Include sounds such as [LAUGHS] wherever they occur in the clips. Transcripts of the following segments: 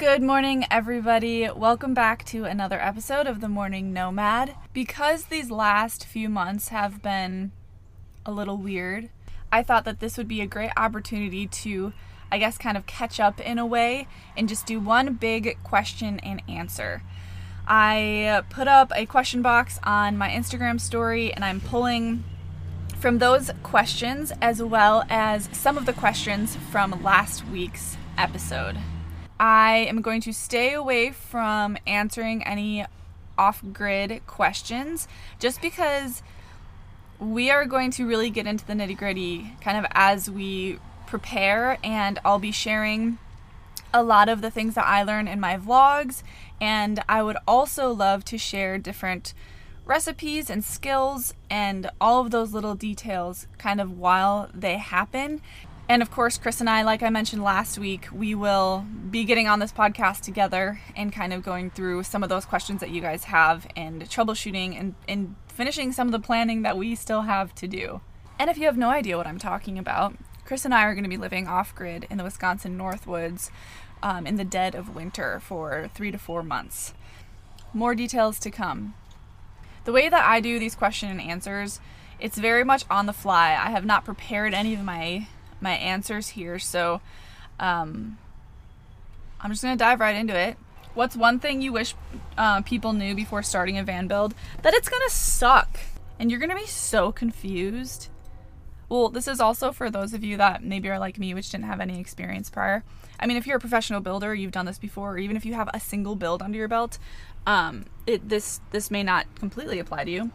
Good morning, everybody. Welcome back to another episode of The Morning Nomad. Because these last few months have been a little weird, I thought that this would be a great opportunity to, I guess, kind of catch up in a way and just do one big question and answer. I put up a question box on my Instagram story and I'm pulling from those questions as well as some of the questions from last week's episode. I am going to stay away from answering any off grid questions just because we are going to really get into the nitty gritty kind of as we prepare, and I'll be sharing a lot of the things that I learn in my vlogs, and I would also love to share different recipes and skills and all of those little details kind of while they happen and of course, Chris and I, like I mentioned last week, we will be getting on this podcast together and kind of going through some of those questions that you guys have and troubleshooting and, and finishing some of the planning that we still have to do. And if you have no idea what I'm talking about, Chris and I are going to be living off grid in the Wisconsin Northwoods um, in the dead of winter for three to four months. More details to come. The way that I do these question and answers, it's very much on the fly. I have not prepared any of my my answers here. So um, I'm just going to dive right into it. What's one thing you wish uh, people knew before starting a van build? That it's going to suck. And you're going to be so confused. Well, this is also for those of you that maybe are like me, which didn't have any experience prior. I mean, if you're a professional builder, you've done this before, or even if you have a single build under your belt, um, it, this this may not completely apply to you.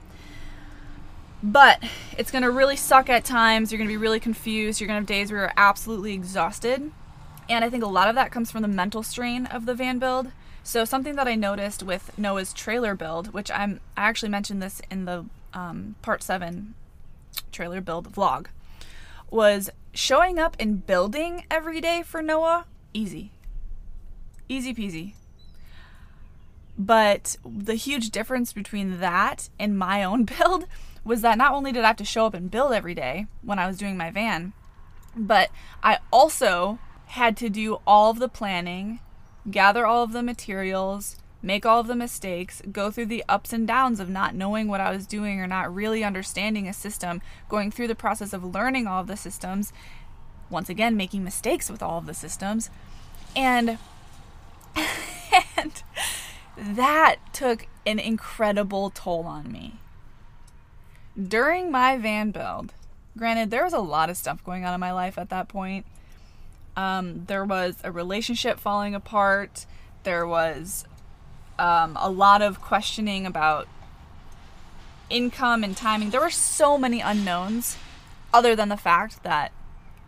But it's going to really suck at times. You're going to be really confused. You're going to have days where you're absolutely exhausted. And I think a lot of that comes from the mental strain of the van build. So something that I noticed with Noah's trailer build, which I'm I actually mentioned this in the um, part seven trailer build vlog, was showing up and building every day for Noah easy, easy peasy. But the huge difference between that and my own [LAUGHS] build was that not only did I have to show up and build every day when I was doing my van, but I also had to do all of the planning, gather all of the materials, make all of the mistakes, go through the ups and downs of not knowing what I was doing or not really understanding a system, going through the process of learning all of the systems, once again making mistakes with all of the systems. And [LAUGHS] and that took an incredible toll on me during my van build, granted, there was a lot of stuff going on in my life at that point. Um, there was a relationship falling apart. There was um, a lot of questioning about income and timing. There were so many unknowns, other than the fact that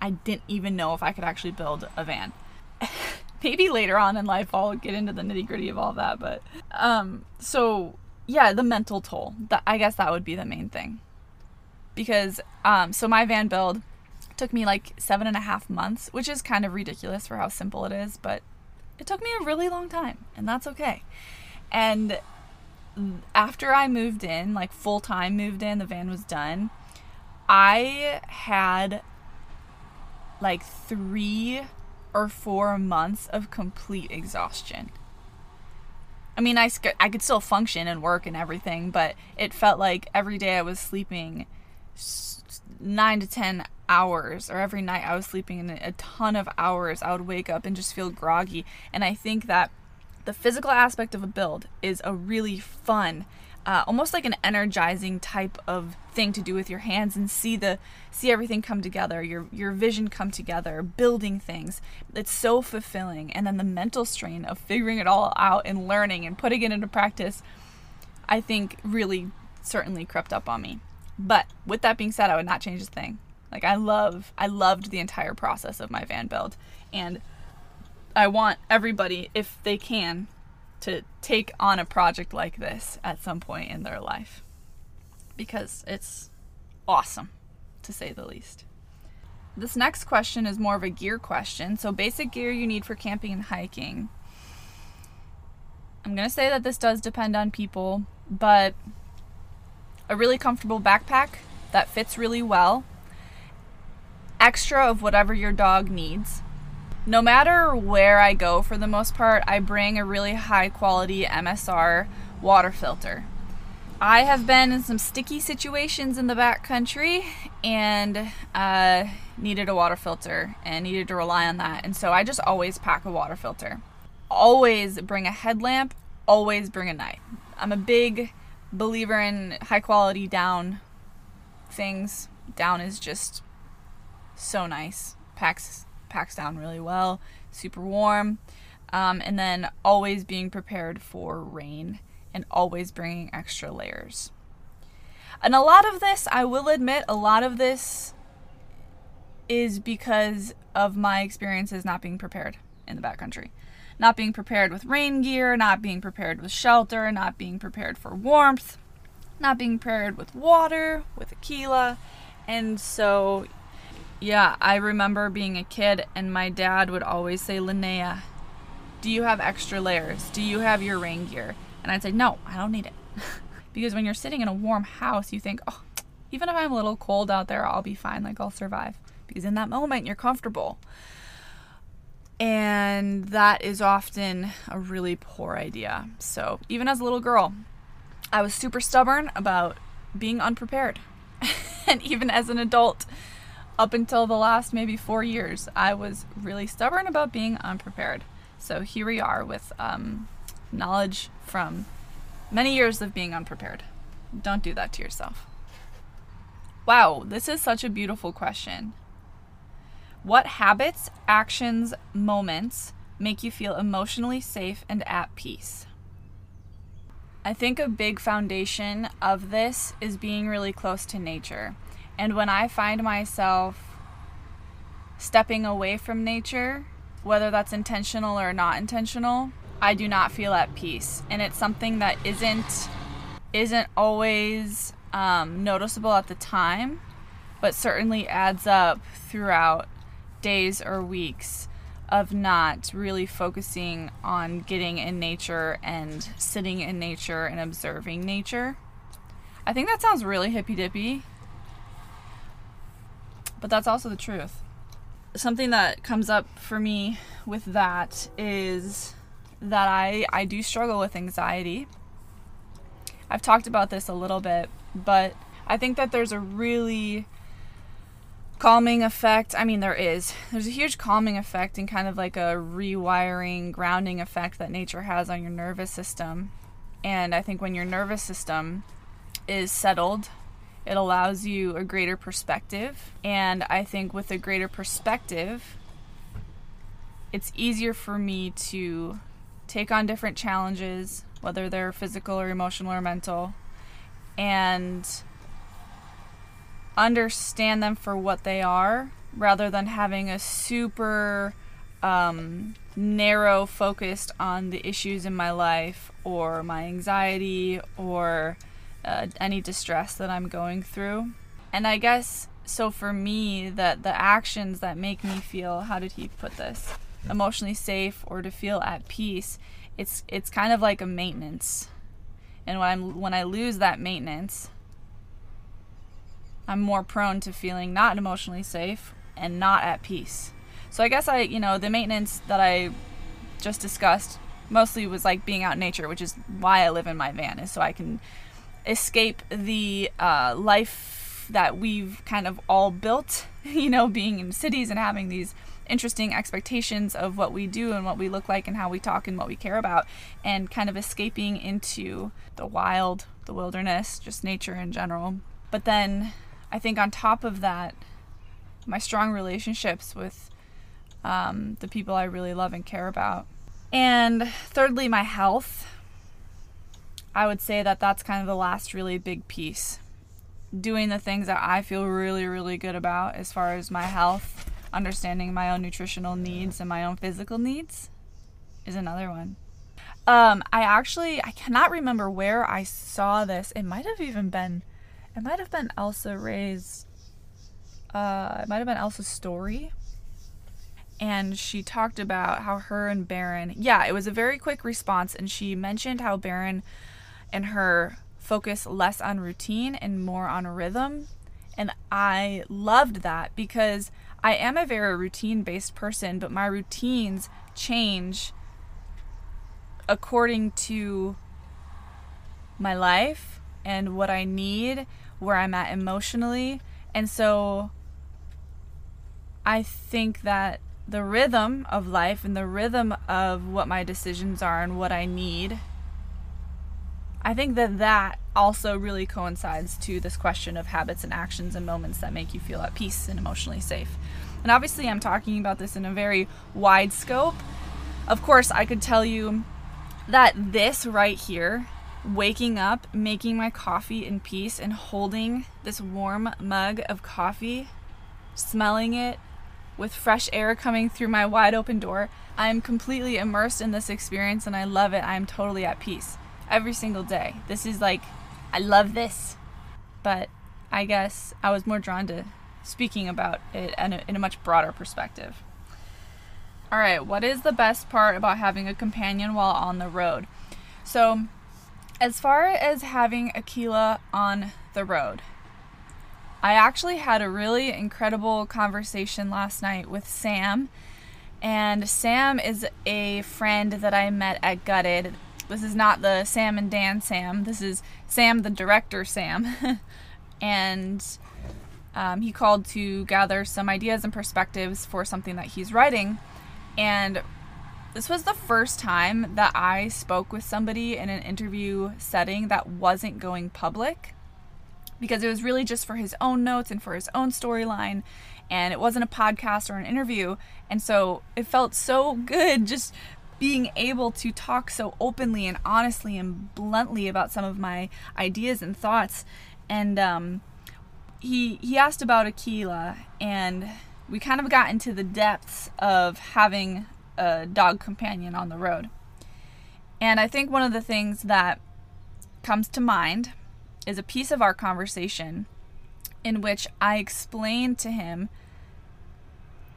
I didn't even know if I could actually build a van. [LAUGHS] Maybe later on in life I'll get into the nitty gritty of all that, but um, so yeah, the mental toll. That I guess that would be the main thing. Because um, so my van build took me like seven and a half months, which is kind of ridiculous for how simple it is, but it took me a really long time, and that's okay. And after I moved in, like full time moved in, the van was done. I had like three or four months of complete exhaustion. I mean, I, I could still function and work and everything, but it felt like every day I was sleeping nine to 10 hours, or every night I was sleeping a ton of hours. I would wake up and just feel groggy. And I think that the physical aspect of a build is a really fun uh, almost like an energizing type of thing to do with your hands and see the see everything come together your your vision come together building things. It's so fulfilling. And then the mental strain of figuring it all out and learning and putting it into practice i think really certainly crept up on me. But with that being said i would not change a thing. Like i love i loved the entire process of my van build. And i want everybody if they can to take on a project like this at some point in their life because it's awesome to say the least. This next question is more of a gear question. So, basic gear you need for camping and hiking. I'm going to say that this does depend on people, but a really comfortable backpack that fits really well, extra of whatever your dog needs, no matter where I go for the most part, I bring a really high quality MSR water filter. I have been in some sticky situations in the back country and uh, needed a water filter and needed to rely on that. And so I just always pack a water filter. Always bring a headlamp, always bring a knife. I'm a big believer in high quality down things. Down is just so nice. Packs packs down really well, super warm. Um, and then always being prepared for rain and always bringing extra layers. And a lot of this, I will admit, a lot of this is because of my experiences not being prepared in the backcountry. Not being prepared with rain gear, not being prepared with shelter, not being prepared for warmth, not being prepared with water, with Aquila. And so, yeah, I remember being a kid and my dad would always say, Linnea, do you have extra layers? Do you have your rain gear? And I'd say, no, I don't need it. [LAUGHS] because when you're sitting in a warm house, you think, oh, even if I'm a little cold out there, I'll be fine. Like, I'll survive. Because in that moment, you're comfortable. And that is often a really poor idea. So, even as a little girl, I was super stubborn about being unprepared. [LAUGHS] and even as an adult, up until the last maybe four years, I was really stubborn about being unprepared. So here we are with um, knowledge from many years of being unprepared. Don't do that to yourself. Wow, this is such a beautiful question. What habits, actions, moments make you feel emotionally safe and at peace? I think a big foundation of this is being really close to nature. And when I find myself stepping away from nature, whether that's intentional or not intentional, I do not feel at peace, and it's something that isn't isn't always um, noticeable at the time, but certainly adds up throughout days or weeks of not really focusing on getting in nature and sitting in nature and observing nature. I think that sounds really hippy dippy, but that's also the truth. Something that comes up for me with that is that I, I do struggle with anxiety. I've talked about this a little bit, but I think that there's a really calming effect. I mean, there is. There's a huge calming effect and kind of like a rewiring, grounding effect that nature has on your nervous system. And I think when your nervous system is settled, it allows you a greater perspective. And I think with a greater perspective, it's easier for me to take on different challenges, whether they're physical or emotional or mental, and understand them for what they are rather than having a super um, narrow focused on the issues in my life or my anxiety or uh, any distress that I'm going through. And I guess so for me that the actions that make me feel how did he put this emotionally safe or to feel at peace, it's it's kind of like a maintenance. And when I'm when I lose that maintenance, I'm more prone to feeling not emotionally safe and not at peace. So I guess I, you know, the maintenance that I just discussed mostly was like being out in nature, which is why I live in my van, is so I can escape the uh, life that we've kind of all built, [LAUGHS] you know, being in cities and having these interesting expectations of what we do and what we look like and how we talk and what we care about, and kind of escaping into the wild, the wilderness, just nature in general. But then I think on top of that, my strong relationships with um, the people I really love and care about. And thirdly, my health. I would say that that's kind of the last really big piece. Doing the things that I feel really, really good about as far as my health understanding my own nutritional needs and my own physical needs is another one. Um, I actually I cannot remember where I saw this. It might have even been it might have been Elsa Rhae's uh it might have been Elsa's story. And she talked about how her and Baron yeah, it was a very quick response and she mentioned how Baron and her focus less on routine and more on rhythm. And I loved that because I am a very routine based person, but my routines change according to my life and what I need, where I'm at emotionally. And so I think that the rhythm of life and the rhythm of what my decisions are and what I need, I think that that also really coincides to this question of habits and actions and moments that make you feel at peace and emotionally safe. And obviously, I'm talking about this in a very wide scope. Of course, I could tell you that this right here, waking up, making my coffee in peace, and holding this warm mug of coffee, smelling it with fresh air coming through my wide open door, I am completely immersed in this experience and I love it. I am totally at peace every single day. This is like, I love this. But I guess I was more drawn to speaking about it in a, in a much broader perspective. All right, what is the best part about having a companion while on the road? So, as far as having Aquila on the road, I actually had a really incredible conversation last night with Sam. And Sam is a friend that I met at Gutted. This is not the Sam and Dan Sam. This is Sam, the director Sam. [LAUGHS] and um, he called to gather some ideas and perspectives for something that he's writing. And this was the first time that I spoke with somebody in an interview setting that wasn't going public because it was really just for his own notes and for his own storyline and it wasn't a podcast or an interview and so it felt so good just being able to talk so openly and honestly and bluntly about some of my ideas and thoughts and um, he he asked about Aquila and we kind of got into the depths of having a dog companion on the road. And I think one of the things that comes to mind is a piece of our conversation in which I explained to him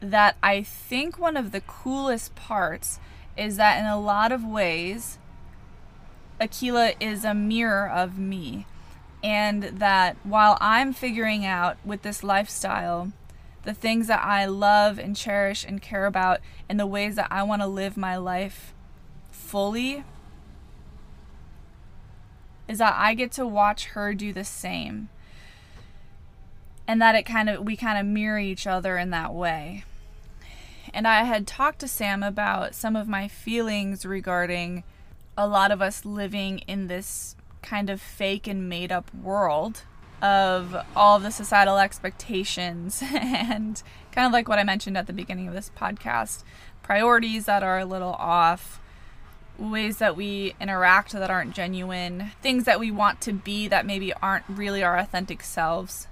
that I think one of the coolest parts is that in a lot of ways, Aquila is a mirror of me. And that while I'm figuring out with this lifestyle the things that I love and cherish and care about, and the ways that I want to live my life fully, is that I get to watch her do the same. And that it kind of, we kind of mirror each other in that way. And I had talked to Sam about some of my feelings regarding a lot of us living in this kind of fake and made up world of all the societal expectations [LAUGHS] and kind of like what I mentioned at the beginning of this podcast priorities that are a little off, ways that we interact that aren't genuine, things that we want to be that maybe aren't really our authentic selves,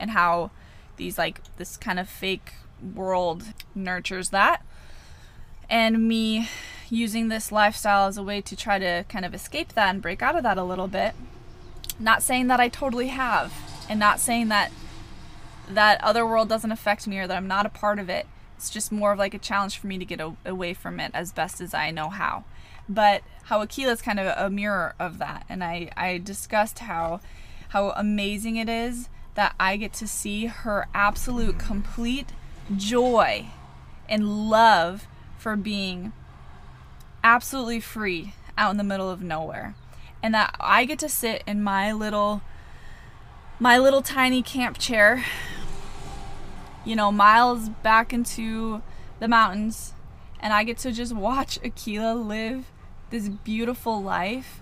and how these like this kind of fake world nurtures that. And me using this lifestyle as a way to try to kind of escape that and break out of that a little bit not saying that I totally have, and not saying that that other world doesn't affect me or that I'm not a part of it. It's just more of like a challenge for me to get a- away from it as best as I know how. But how Aquila's kind of a mirror of that, and I I discussed how how amazing it is that I get to see her absolute complete joy and love for being absolutely free out in the middle of nowhere. And that I get to sit in my little my little tiny camp chair you know miles back into the mountains. And I get to just watch Aquila live this beautiful life.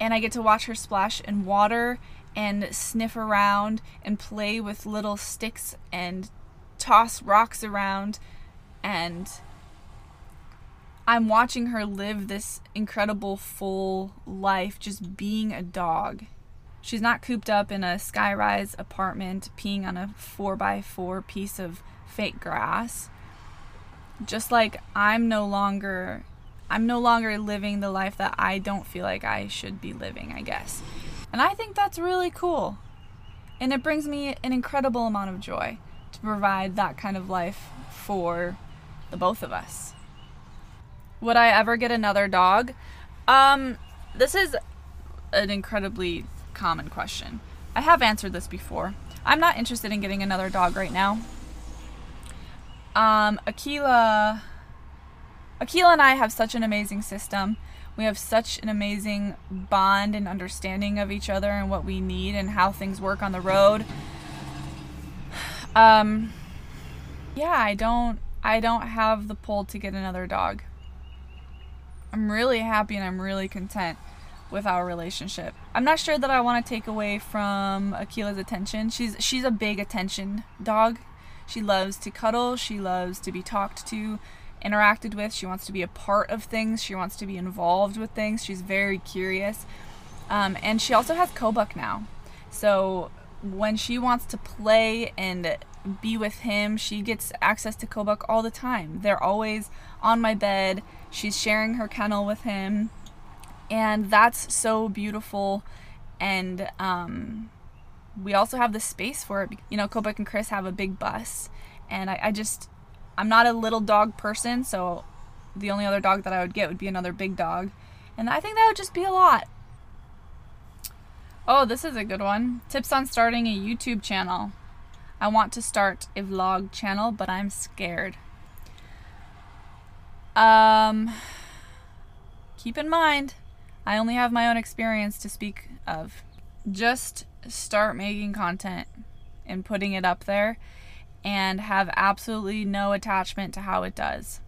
And I get to watch her splash in water and sniff around and play with little sticks and toss rocks around and I'm watching her live this incredible full life just being a dog. She's not cooped up in a skyrise apartment peeing on a 4x4 piece of fake grass. Just like I'm no longer I'm no longer living the life that I don't feel like I should be living, I guess. And I think that's really cool. And it brings me an incredible amount of joy to provide that kind of life for the both of us. Would I ever get another dog? Um, this is an incredibly common question. I have answered this before. I'm not interested in getting another dog right now. Um, Akila, Akila and I have such an amazing system. We have such an amazing bond and understanding of each other and what we need and how things work on the road. Um, yeah, I don't, I don't have the pull to get another dog. I'm really happy and I'm really content with our relationship. I'm not sure that I want to take away from Akila's attention. She's she's a big attention dog. She loves to cuddle, she loves to be talked to, interacted with. She wants to be a part of things. She wants to be involved with things. She's very curious. Um, and she also has Kobuk now. So when she wants to play and be with him, she gets access to Kobuk all the time. They're always on my bed. She's sharing her kennel with him. And that's so beautiful. And um, we also have the space for it. You know Kobuk and chris have a big bus. And I, I just i'm not a little dog person so the only other dog that i would get would be another big dog. And i think that would just be a lot oh this is a good one tips on starting a youtube channel i want to start a vlog channel but i'm scared um keep in mind I only have my own experience to speak of. Just start making content and putting it up there and have absolutely no attachment to how it does.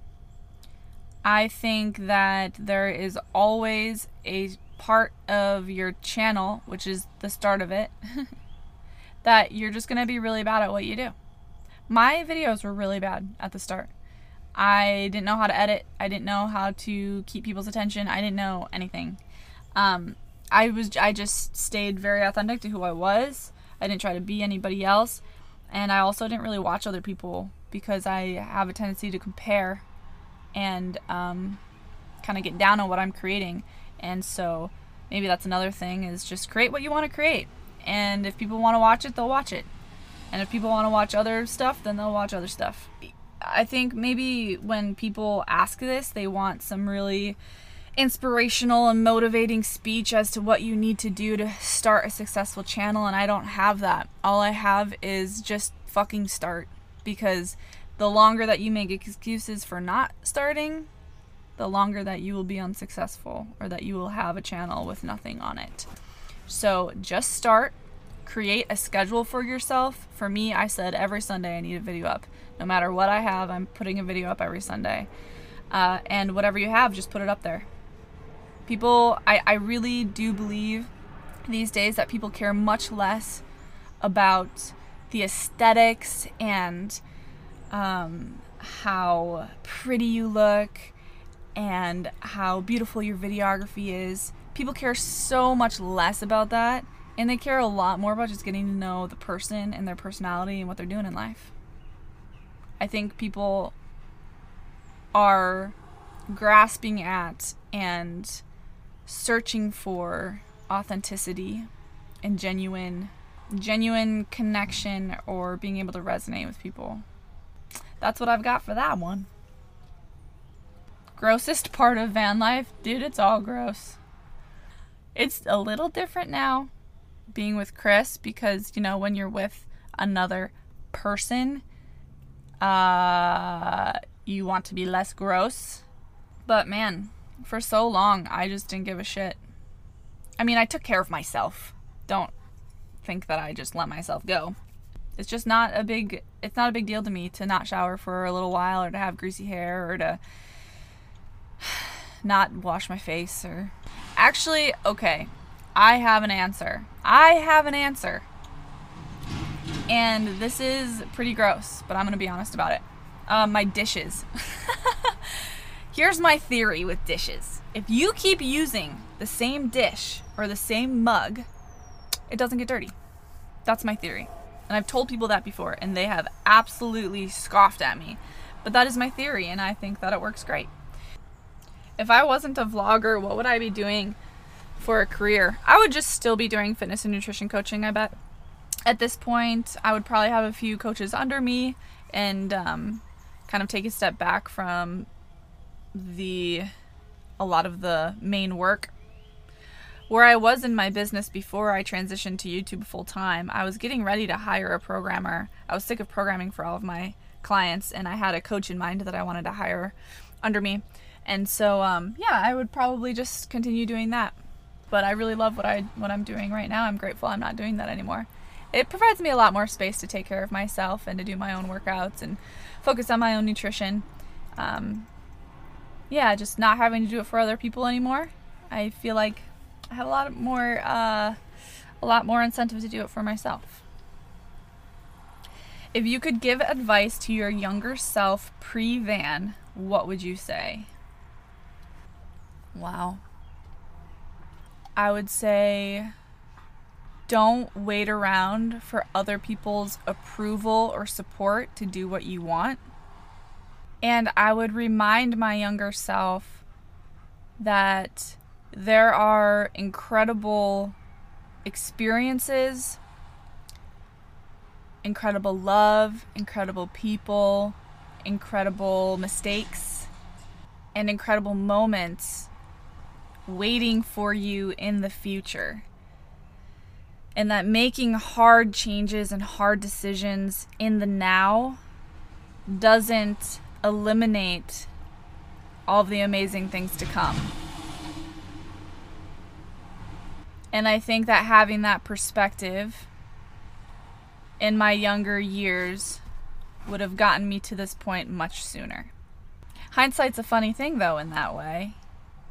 I think that there is always a part of your channel, which is the start of it, [LAUGHS] that you're just going to be really bad at what you do. My videos were really bad at the start. I didn't know how to edit. I didn't know how to keep people's attention. I didn't know anything. Um, I was I just stayed very authentic to who I was. I didn't try to be anybody else, and I also didn't really watch other people because I have a tendency to compare and um, kind of get down on what I'm creating. And so maybe that's another thing is just create what you want to create. And if people want to watch it, they'll watch it. And if people want to watch other stuff, then they'll watch other stuff. I think maybe when people ask this, they want some really inspirational and motivating speech as to what you need to do to start a successful channel, and I don't have that. All I have is just fucking start because the longer that you make excuses for not starting, the longer that you will be unsuccessful or that you will have a channel with nothing on it. So just start, create a schedule for yourself. For me, I said every Sunday I need a video up. No matter what I have, I'm putting a video up every Sunday. Uh, and whatever you have, just put it up there. People, I, I really do believe these days that people care much less about the aesthetics and um, how pretty you look and how beautiful your videography is. People care so much less about that, and they care a lot more about just getting to know the person and their personality and what they're doing in life. I think people are grasping at and searching for authenticity and genuine genuine connection or being able to resonate with people. That's what I've got for that one. Grossest part of van life? Dude, it's all gross. It's a little different now being with Chris because, you know, when you're with another person, uh, you want to be less gross. But man, for so long, I just didn't give a shit. I mean, I took care of myself. Don't think that I just let myself go. It's just not a big it's not a big deal to me to not shower for a little while or to have greasy hair or to [SIGHS] not wash my face or Actually, okay. I have an answer. I have an answer. And this is pretty gross, but I'm to be honest about it. Uh, my dishes. [LAUGHS] Here's my theory with dishes. If you keep using the same dish or the same mug, it doesn't get dirty. That's my theory. And I've told people that before, and they have absolutely scoffed at me. But that is my theory, and I think that it works great. If I wasn't a vlogger, what would I be doing for a career? I would just still be doing fitness and nutrition coaching, I bet. At this point, I would probably have a few coaches under me and um, kind of take a step back from the a lot of the main work where I was in my business before I transitioned to YouTube full time, I was getting ready to hire a programmer. I was sick of programming for all of my clients and I had a coach in mind that I wanted to hire under me. And so um, yeah, I would probably just continue doing that. But I really love what I what I'm doing right now. I'm grateful I'm not doing that anymore. It provides me a lot more space to take care of myself and to do my own workouts and focus on my own nutrition. Um, yeah, just not having to do it for other people anymore. I feel like I have a lot more uh, a lot more incentive to do it for myself. If you could give advice to your younger self pre van, what would you say? Wow. I would say don't wait around for other people's approval or support to do what you want. And I would remind my younger self that there are incredible experiences incredible love, incredible people, incredible mistakes, and incredible moments waiting for you in the future. And that making hard changes and hard decisions in the now doesn't eliminate all the amazing things to come. And I think that having that perspective in my younger years would have gotten me to this point much sooner. Hindsight's a funny thing though in that way.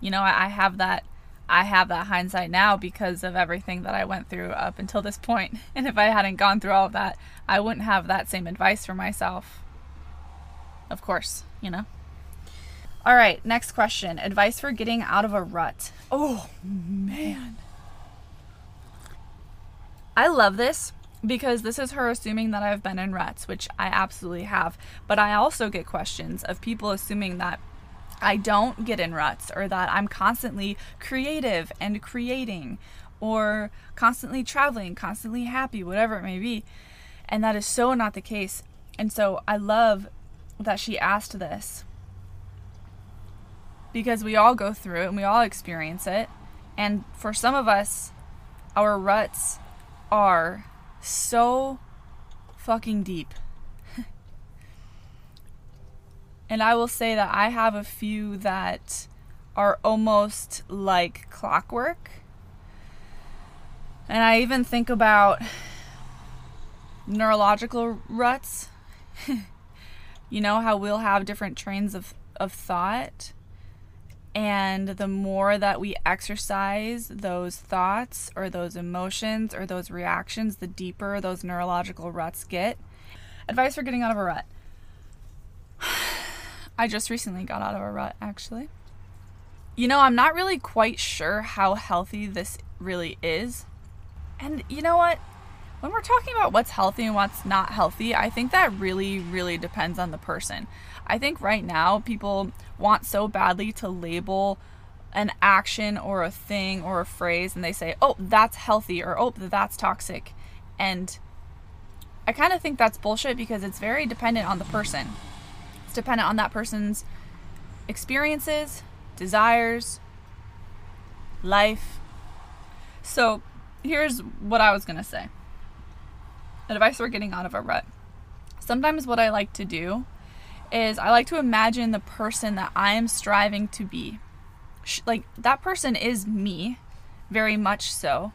You know, I, I have that I have that hindsight now because of everything that I went through up until this point. [LAUGHS] And if I hadn't gone through all of that, I wouldn't have that same advice for myself. Of course, you know. All right, next question. Advice for getting out of a rut. Oh, man. I love this because this is her assuming that I've been in ruts, which I absolutely have. But I also get questions of people assuming that I don't get in ruts or that I'm constantly creative and creating or constantly traveling, constantly happy, whatever it may be. And that is so not the case. And so I love that she asked this because we all go through it and we all experience it. And for some of us, our ruts are so fucking deep. And I will say that I have a few that are almost like clockwork. And I even think about neurological ruts. [LAUGHS] you know how we'll have different trains of, of thought and the more that we exercise those thoughts or those emotions or those reactions, the deeper those neurological ruts get. Advice for getting out of a rut. I just recently got out of a rut, actually. You know, I'm not really quite sure how healthy this really is. And you know what? When we're talking about what's healthy and what's not healthy, I think that really, really depends on the person. I think right now people want so badly to label an action or a thing or a phrase and they say, oh, that's healthy or oh, that's toxic. And I kind of think that's bullshit because it's very dependent on the person. Dependent on that person's experiences, desires, life. So here's what I was going to say advice for getting out of a rut. Sometimes what I like to do is I like to imagine the person that I am striving to be. Like, that person is me, very much so.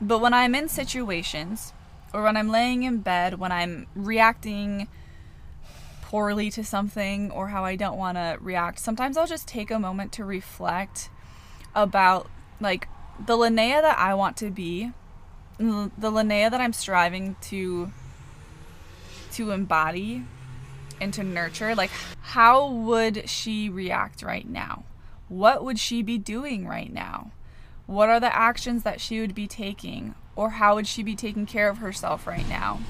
But when I'm in situations, or when I'm laying in bed, when I'm reacting poorly to something, or how I don't want to react, sometimes I'll just take a moment to reflect about, like, the Linnea that I want to be, the Linnea that I'm striving to to embody and to nurture, like how would she react right now? What would she be doing right now? What are the actions that she would be taking? Or how would she be taking care of herself right now?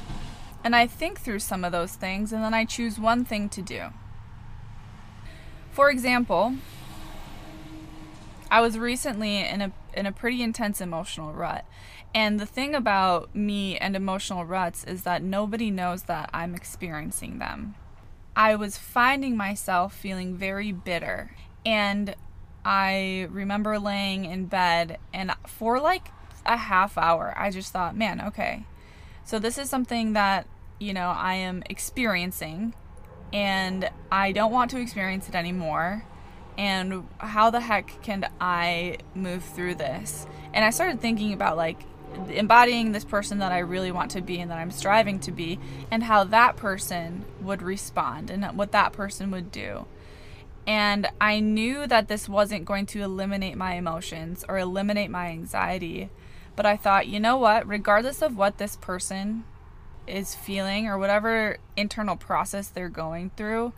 And I think through some of those things and then I choose one thing to do. For example, I was recently in a in a pretty intense emotional rut. And the thing about me and emotional ruts is that nobody knows that I'm experiencing them. I was finding myself feeling very bitter. And I remember laying in bed, and for like a half hour, I just thought, man, okay. So this is something that, you know, I am experiencing. and I don't want to experience it anymore. And how the heck can I move through this? And I started thinking about like embodying this person that I really want to be and that I'm striving to be, and how that person would respond and what that person would do. And I knew that this wasn't going to eliminate my emotions or eliminate my anxiety. But I thought, you know what? Regardless of what this person is feeling or whatever internal process they're going through,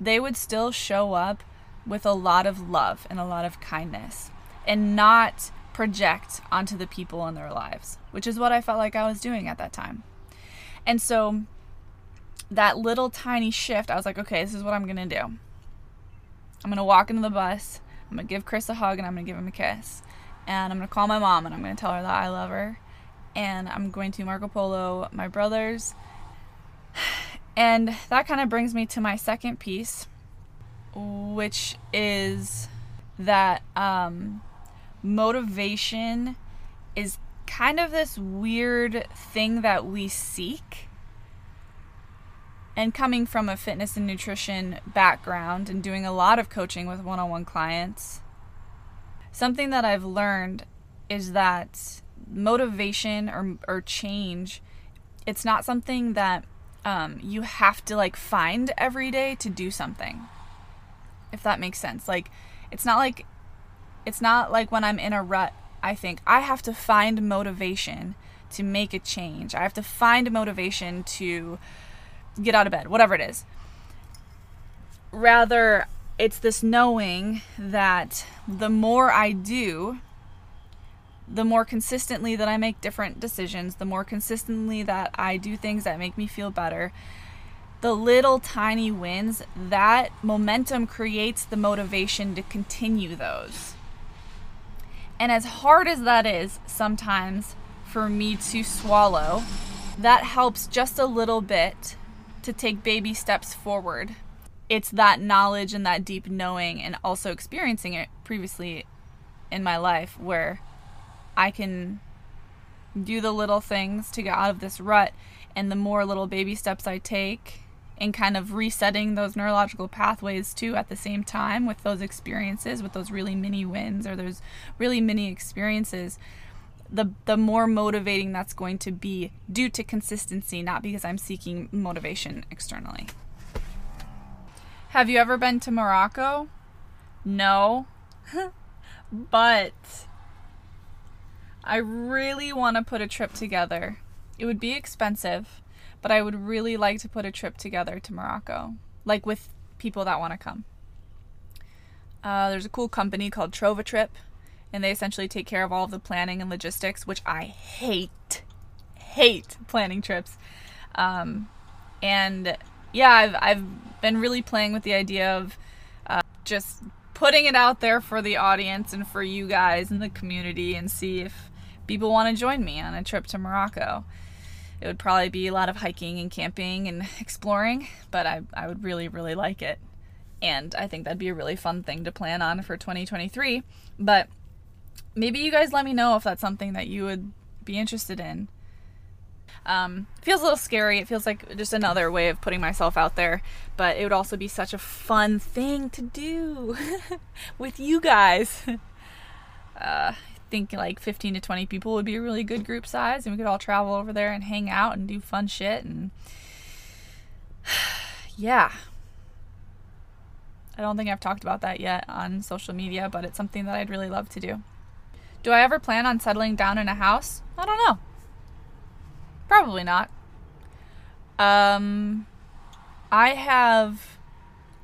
they would still show up with a lot of love and a lot of kindness and not project onto the people in their lives, which is what I felt like I was doing at that time. And so that little tiny shift, I was like, okay, this is what I'm going to do. I'm going to walk into the bus, I'm going to give Chris a hug, and I'm going to give him a kiss. And I'm going to call my mom and I'm going to tell her that I love her. And I'm going to Marco Polo my brothers. And that kind of brings me to my second piece, which is that um, motivation is kind of this weird thing that we seek. And coming from a fitness and nutrition background and doing a lot of coaching with one on one clients, something that I've learned is that motivation or, or change, it's not something that um, you have to like find every day to do something. If that makes sense. Like, it's not like it's not like when I'm in a rut, I think I have to find motivation to make a change. I have to find motivation to get out of bed, whatever it is. Rather, it's this knowing that the more I do, the more consistently that I make different decisions, the more consistently that I do things that make me feel better, the little tiny wins, that momentum creates the motivation to continue those. And as hard as that is sometimes for me to swallow, that helps just a little bit to take baby steps forward. It's that knowledge and that deep knowing, and also experiencing it previously in my life where I can do the little things to get out of this rut. And the more little baby steps I take, and kind of resetting those neurological pathways too at the same time with those experiences, with those really mini wins or those really mini experiences, the the more motivating that's going to be due to consistency, not because I'm seeking motivation externally. Have you ever been to Morocco? No. [LAUGHS] but I really want to put a trip together. It would be expensive but I would really like to put a trip together to Morocco, like with people that want to come. Uh, there's a cool company called TrovaTrip, and they essentially take care of all of the planning and logistics, which I hate, hate planning trips. Um, and yeah, I've I've been really playing with the idea of uh, just putting it out there for the audience and for you guys in the community, and see if people want to join me on a trip to Morocco it would probably be a lot of hiking and camping and exploring, but I, I would really, really like it. And I think that'd be a really fun thing to plan on for 2023. But maybe you guys let me know if that's something that you would be interested in. Um, feels a little scary. It feels like just another way of putting myself out there, but it would also be such a fun thing to do [LAUGHS] with you guys. [LAUGHS] Uh, think like 15 to 20 people would be a really good group size and we could all travel over there and hang out and do fun shit and [SIGHS] yeah I don't think I've talked about that yet on social media, but it's something that I'd really love to do. Do I ever plan on settling down in a house? I don't know. Probably not. Um I have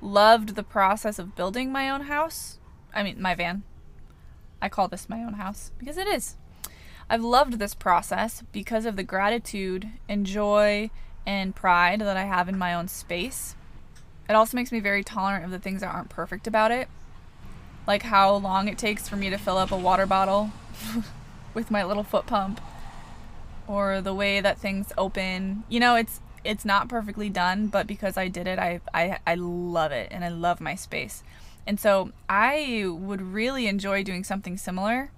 loved the process of building my own house. I mean, my van. I call this my own house because it is. I've loved this process because of the gratitude and joy and pride that I have in my own space. It also makes me very tolerant of the things that aren't perfect about it. Like how long it takes for me to fill up a water bottle [LAUGHS] with my little foot pump or the way that things open. You know, it's it's not perfectly done, but because I did it, I I I love it and I love my space. And so I would really enjoy doing something similar.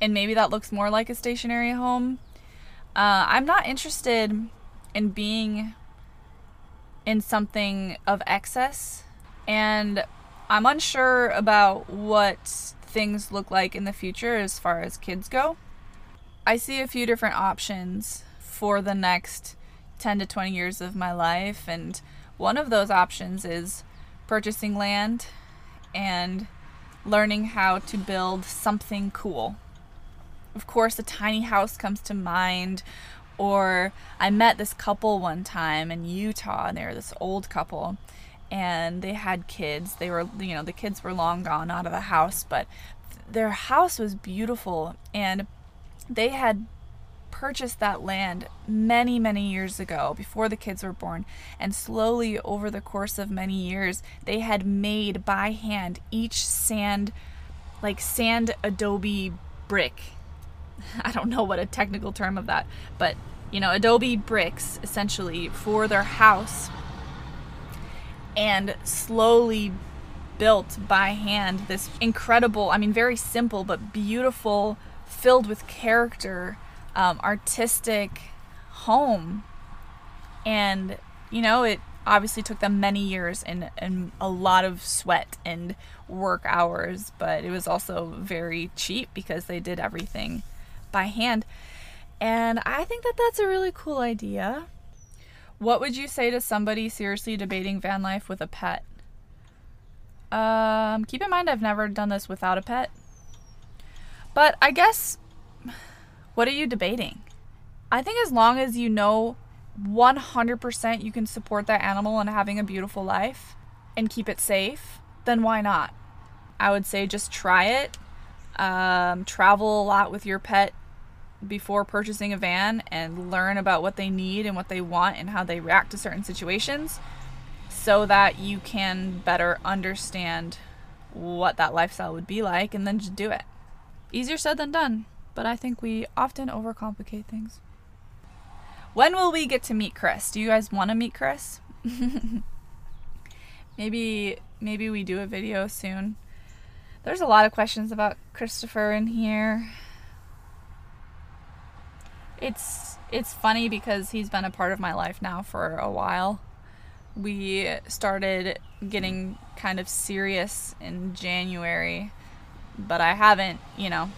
And maybe that looks more like a stationary home. Uh, I'm not interested in being in something of excess. And I'm unsure about what things look like in the future as far as kids go. I see a few different options for the next 10 to 20 years of my life, and one of those options is purchasing land and learning how to build something cool. Of course, a tiny house comes to mind, or I met this couple one time in Utah, and they were this old couple, and they had kids. They were, you know, the kids were long gone out of the house, but their house was beautiful, and they had purchased that land many, many years ago before the kids were born. And slowly, over the course of many years, they had made by hand each sand, like sand adobe brick. [LAUGHS] I don't know what a technical term of that, but you know, adobe bricks essentially for their house. And slowly built by hand this incredible, I mean, very simple but beautiful, filled with character um, artistic home. And, you know, it obviously took them many years and, and a lot of sweat and work hours, but it was also very cheap because they did everything by hand. And I think that that's a really cool idea. What would you say to somebody seriously debating van life with a pet? Um, keep in mind, I've never done this without a pet. But I guess what are you debating? I think as long as you know 100% you can support that animal and having a beautiful life and keep it safe, then why not? I would say just try it. Um, travel a lot with your pet before purchasing a van and learn about what they need and what they want and how they react to certain situations so that you can better understand what that lifestyle would be like and then just do it. Easier said than done but I think we often overcomplicate things. When will we get to meet Chris? Do you guys want to meet Chris? [LAUGHS] maybe maybe we do a video soon. There's a lot of questions about Christopher in here. It's it's funny because he's been a part of my life now for a while. We started getting kind of serious in January, but I haven't, you know,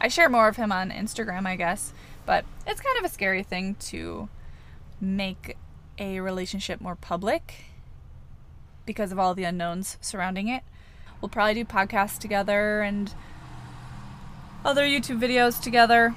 I share more of him on Instagram, I guess, but it's kind of a scary thing to make a relationship more public because of all the unknowns surrounding it. We'll probably do podcasts together and other YouTube videos together,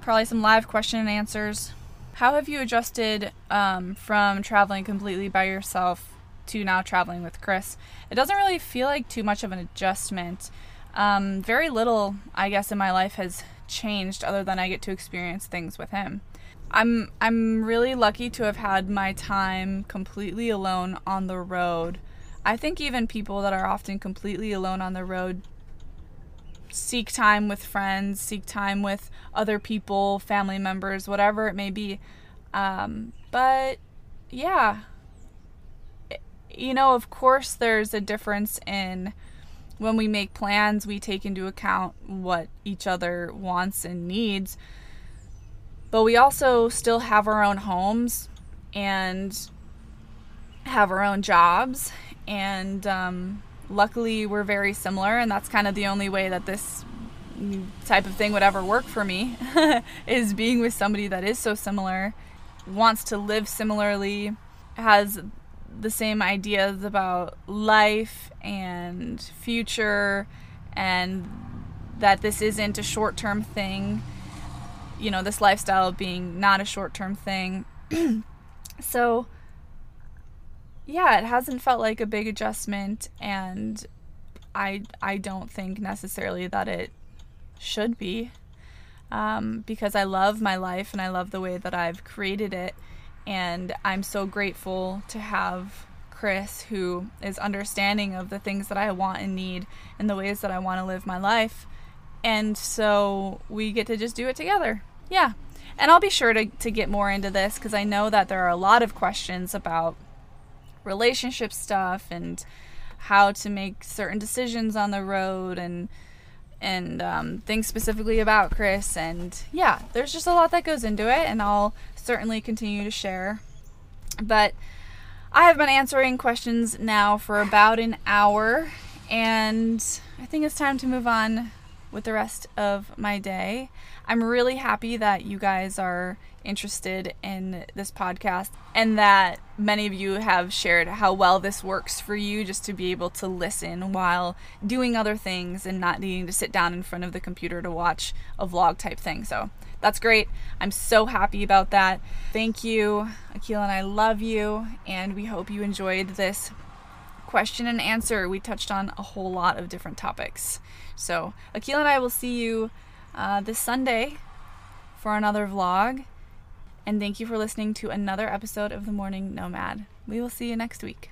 probably some live question and answers. How have you adjusted um, from traveling completely by yourself to now traveling with Chris? It doesn't really feel like too much of an adjustment um, very little, I guess, in my life has changed other than I get to experience things with him. I'm I'm really lucky to have had my time completely alone on the road. I think even people that are often completely alone on the road seek time with friends, seek time with other people, family members, whatever it may be. Um, but yeah, you know, of course, there's a difference in when we make plans, we take into account what each other wants and needs. But we also still have our own homes and have our own jobs. And um, luckily, we're very similar. And that's kind of the only way that this type of thing would ever work for me [LAUGHS] is being with somebody that is so similar, wants to live similarly, has the same ideas about life and future and that this isn't a short term thing. You know, this lifestyle being not a short term thing. [CLEARS THROAT] so, yeah, it hasn't felt like a big adjustment, and I, I don't think necessarily that it should be um, because I love my life and I love the way that I've created it and I'm so grateful to have Chris, who is understanding of the things that I want and need and the ways that I want to live my life. And so we get to just do it together. Yeah. And I'll be sure to, to get more into this because I know that there are a lot of questions about relationship stuff and how to make certain decisions on the road and and um, things specifically about Chris. And yeah, there's just a lot that goes into it, and I'll certainly continue to share. But I have been answering questions now for about an hour, and I think it's time to move on with the rest of my day. I'm really happy that you guys are interested in this podcast and that many of you have shared how well this works for you just to be able to listen while doing other things and not needing to sit down in front of the computer to watch a vlog type thing. So that's great. I'm so happy about that. Thank you, Akil, and I love you. And we hope you enjoyed this question and answer. We touched on a whole lot of different topics. So, Akil and I will see you uh, this Sunday for another vlog. And thank you for listening to another episode of The Morning Nomad. We will see you next week.